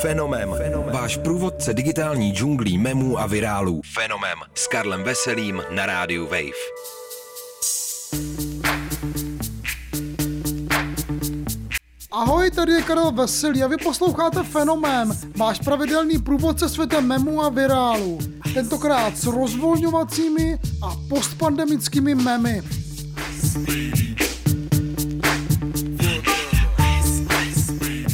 Fenomem. Fenomem. Váš průvodce digitální džunglí memů a virálů. Fenomem. S Karlem Veselým na rádiu Wave. Ahoj, tady je Karel Veselý a vy posloucháte Fenomén, váš pravidelný průvodce světem memů a virálů. Tentokrát s rozvolňovacími a postpandemickými memy.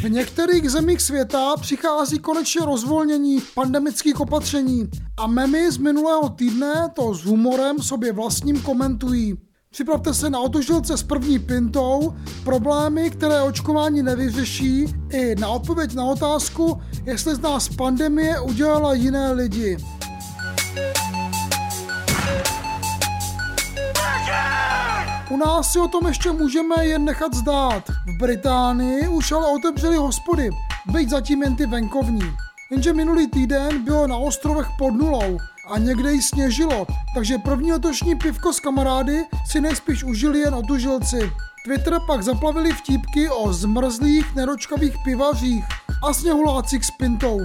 V některých zemích světa přichází konečně rozvolnění pandemických opatření a memy z minulého týdne to s humorem sobě vlastním komentují. Připravte se na otužilce s první pintou, problémy, které očkování nevyřeší, i na odpověď na otázku, jestli z nás pandemie udělala jiné lidi. U nás si o tom ještě můžeme jen nechat zdát. V Británii už ale otevřeli hospody, byť zatím jen ty venkovní. Jenže minulý týden bylo na ostrovech pod nulou a někde jí sněžilo, takže první letošní pivko s kamarády si nejspíš užili jen otužilci. Twitter pak zaplavili vtípky o zmrzlých, nedočkavých pivařích a sněhulácích s pintou.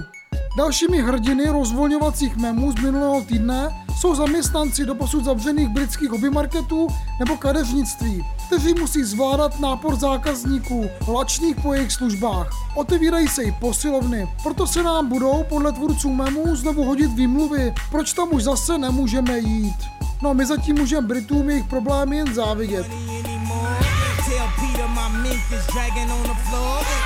Dalšími hrdiny rozvolňovacích memů z minulého týdne jsou zaměstnanci do posud zavřených britských hobbymarketů nebo kadeřnictví, kteří musí zvládat nápor zákazníků, lačných po jejich službách. Otevírají se i posilovny, proto se nám budou podle tvůrců memů znovu hodit výmluvy, proč tam už zase nemůžeme jít. No my zatím můžeme Britům jejich problémy jen závidět.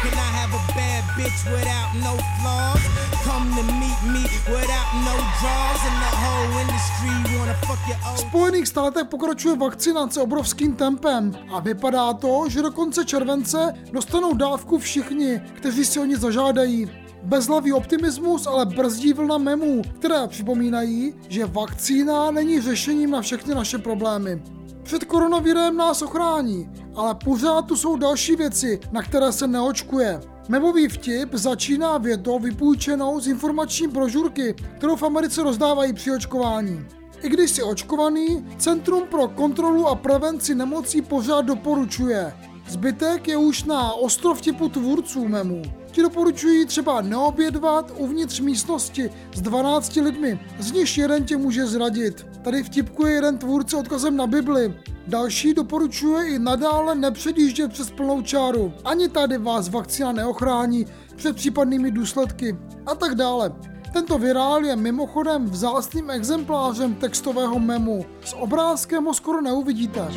Can I have a bitch without no flaws? Come to meet me without no draws. And the whole industry wanna fuck your old... V Spojených státech pokračuje vakcinace obrovským tempem a vypadá to, že do konce července dostanou dávku všichni, kteří si o ní zažádají. Bezhlavý optimismus ale brzdí vlna memů, které připomínají, že vakcína není řešením na všechny naše problémy. Před koronavirem nás ochrání, ale pořád tu jsou další věci, na které se neočkuje. Memový vtip začíná větou vypůjčenou z informační brožurky, kterou v Americe rozdávají při očkování. I když jsi očkovaný, Centrum pro kontrolu a prevenci nemocí pořád doporučuje. Zbytek je už na ostrov typu tvůrců memů. Ti doporučují třeba neobědvat uvnitř místnosti s 12 lidmi, z nich jeden tě může zradit. Tady vtipkuje jeden tvůrce odkazem na Bibli. Další doporučuje i nadále nepředjíždět přes plnou čáru. Ani tady vás vakcína neochrání před případnými důsledky a tak dále. Tento virál je mimochodem vzácným exemplářem textového memu. S obrázkem ho skoro neuvidíte.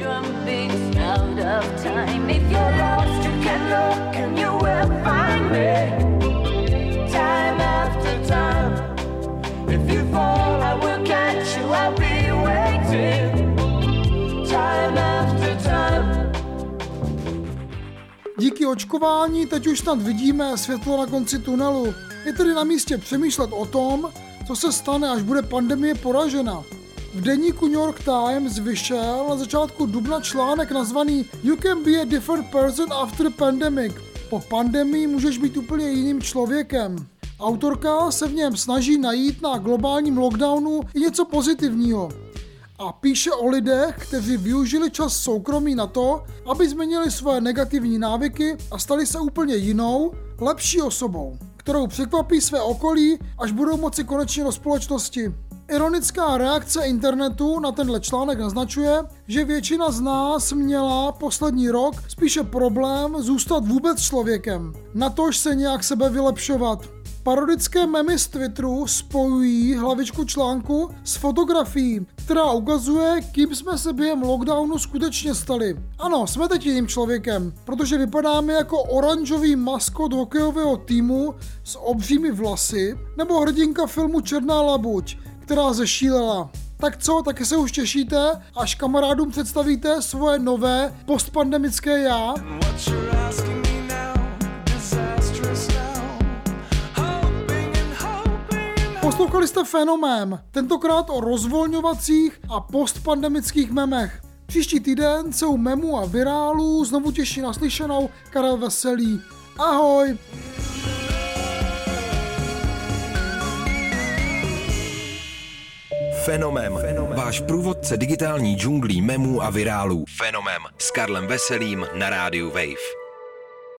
Díky očkování teď už snad vidíme světlo na konci tunelu. Je tedy na místě přemýšlet o tom, co se stane, až bude pandemie poražena. V deníku New York Times vyšel na začátku dubna článek nazvaný You can be a different person after pandemic. Po pandemii můžeš být úplně jiným člověkem. Autorka se v něm snaží najít na globálním lockdownu i něco pozitivního. A píše o lidech, kteří využili čas soukromí na to, aby změnili své negativní návyky a stali se úplně jinou, lepší osobou kterou překvapí své okolí, až budou moci konečně do společnosti. Ironická reakce internetu na tenhle článek naznačuje, že většina z nás měla poslední rok spíše problém zůstat vůbec člověkem, natož se nějak sebe vylepšovat. Parodické memy z Twitteru spojují hlavičku článku s fotografií, která ukazuje, kým jsme se během lockdownu skutečně stali. Ano, jsme teď jiným člověkem, protože vypadáme jako oranžový maskot hokejového týmu s obřími vlasy, nebo hrdinka filmu Černá labuť, která zešílela. Tak co, taky se už těšíte, až kamarádům představíte svoje nové postpandemické já? Poslouchali jste Fenomém, tentokrát o rozvolňovacích a postpandemických memech. Příští týden se u memu a virálů znovu těší naslyšenou Karel Veselý. Ahoj! Fenomem. Fenomem. Váš průvodce digitální džunglí memů a virálů. Fenomem. S Karlem Veselým na rádiu Wave.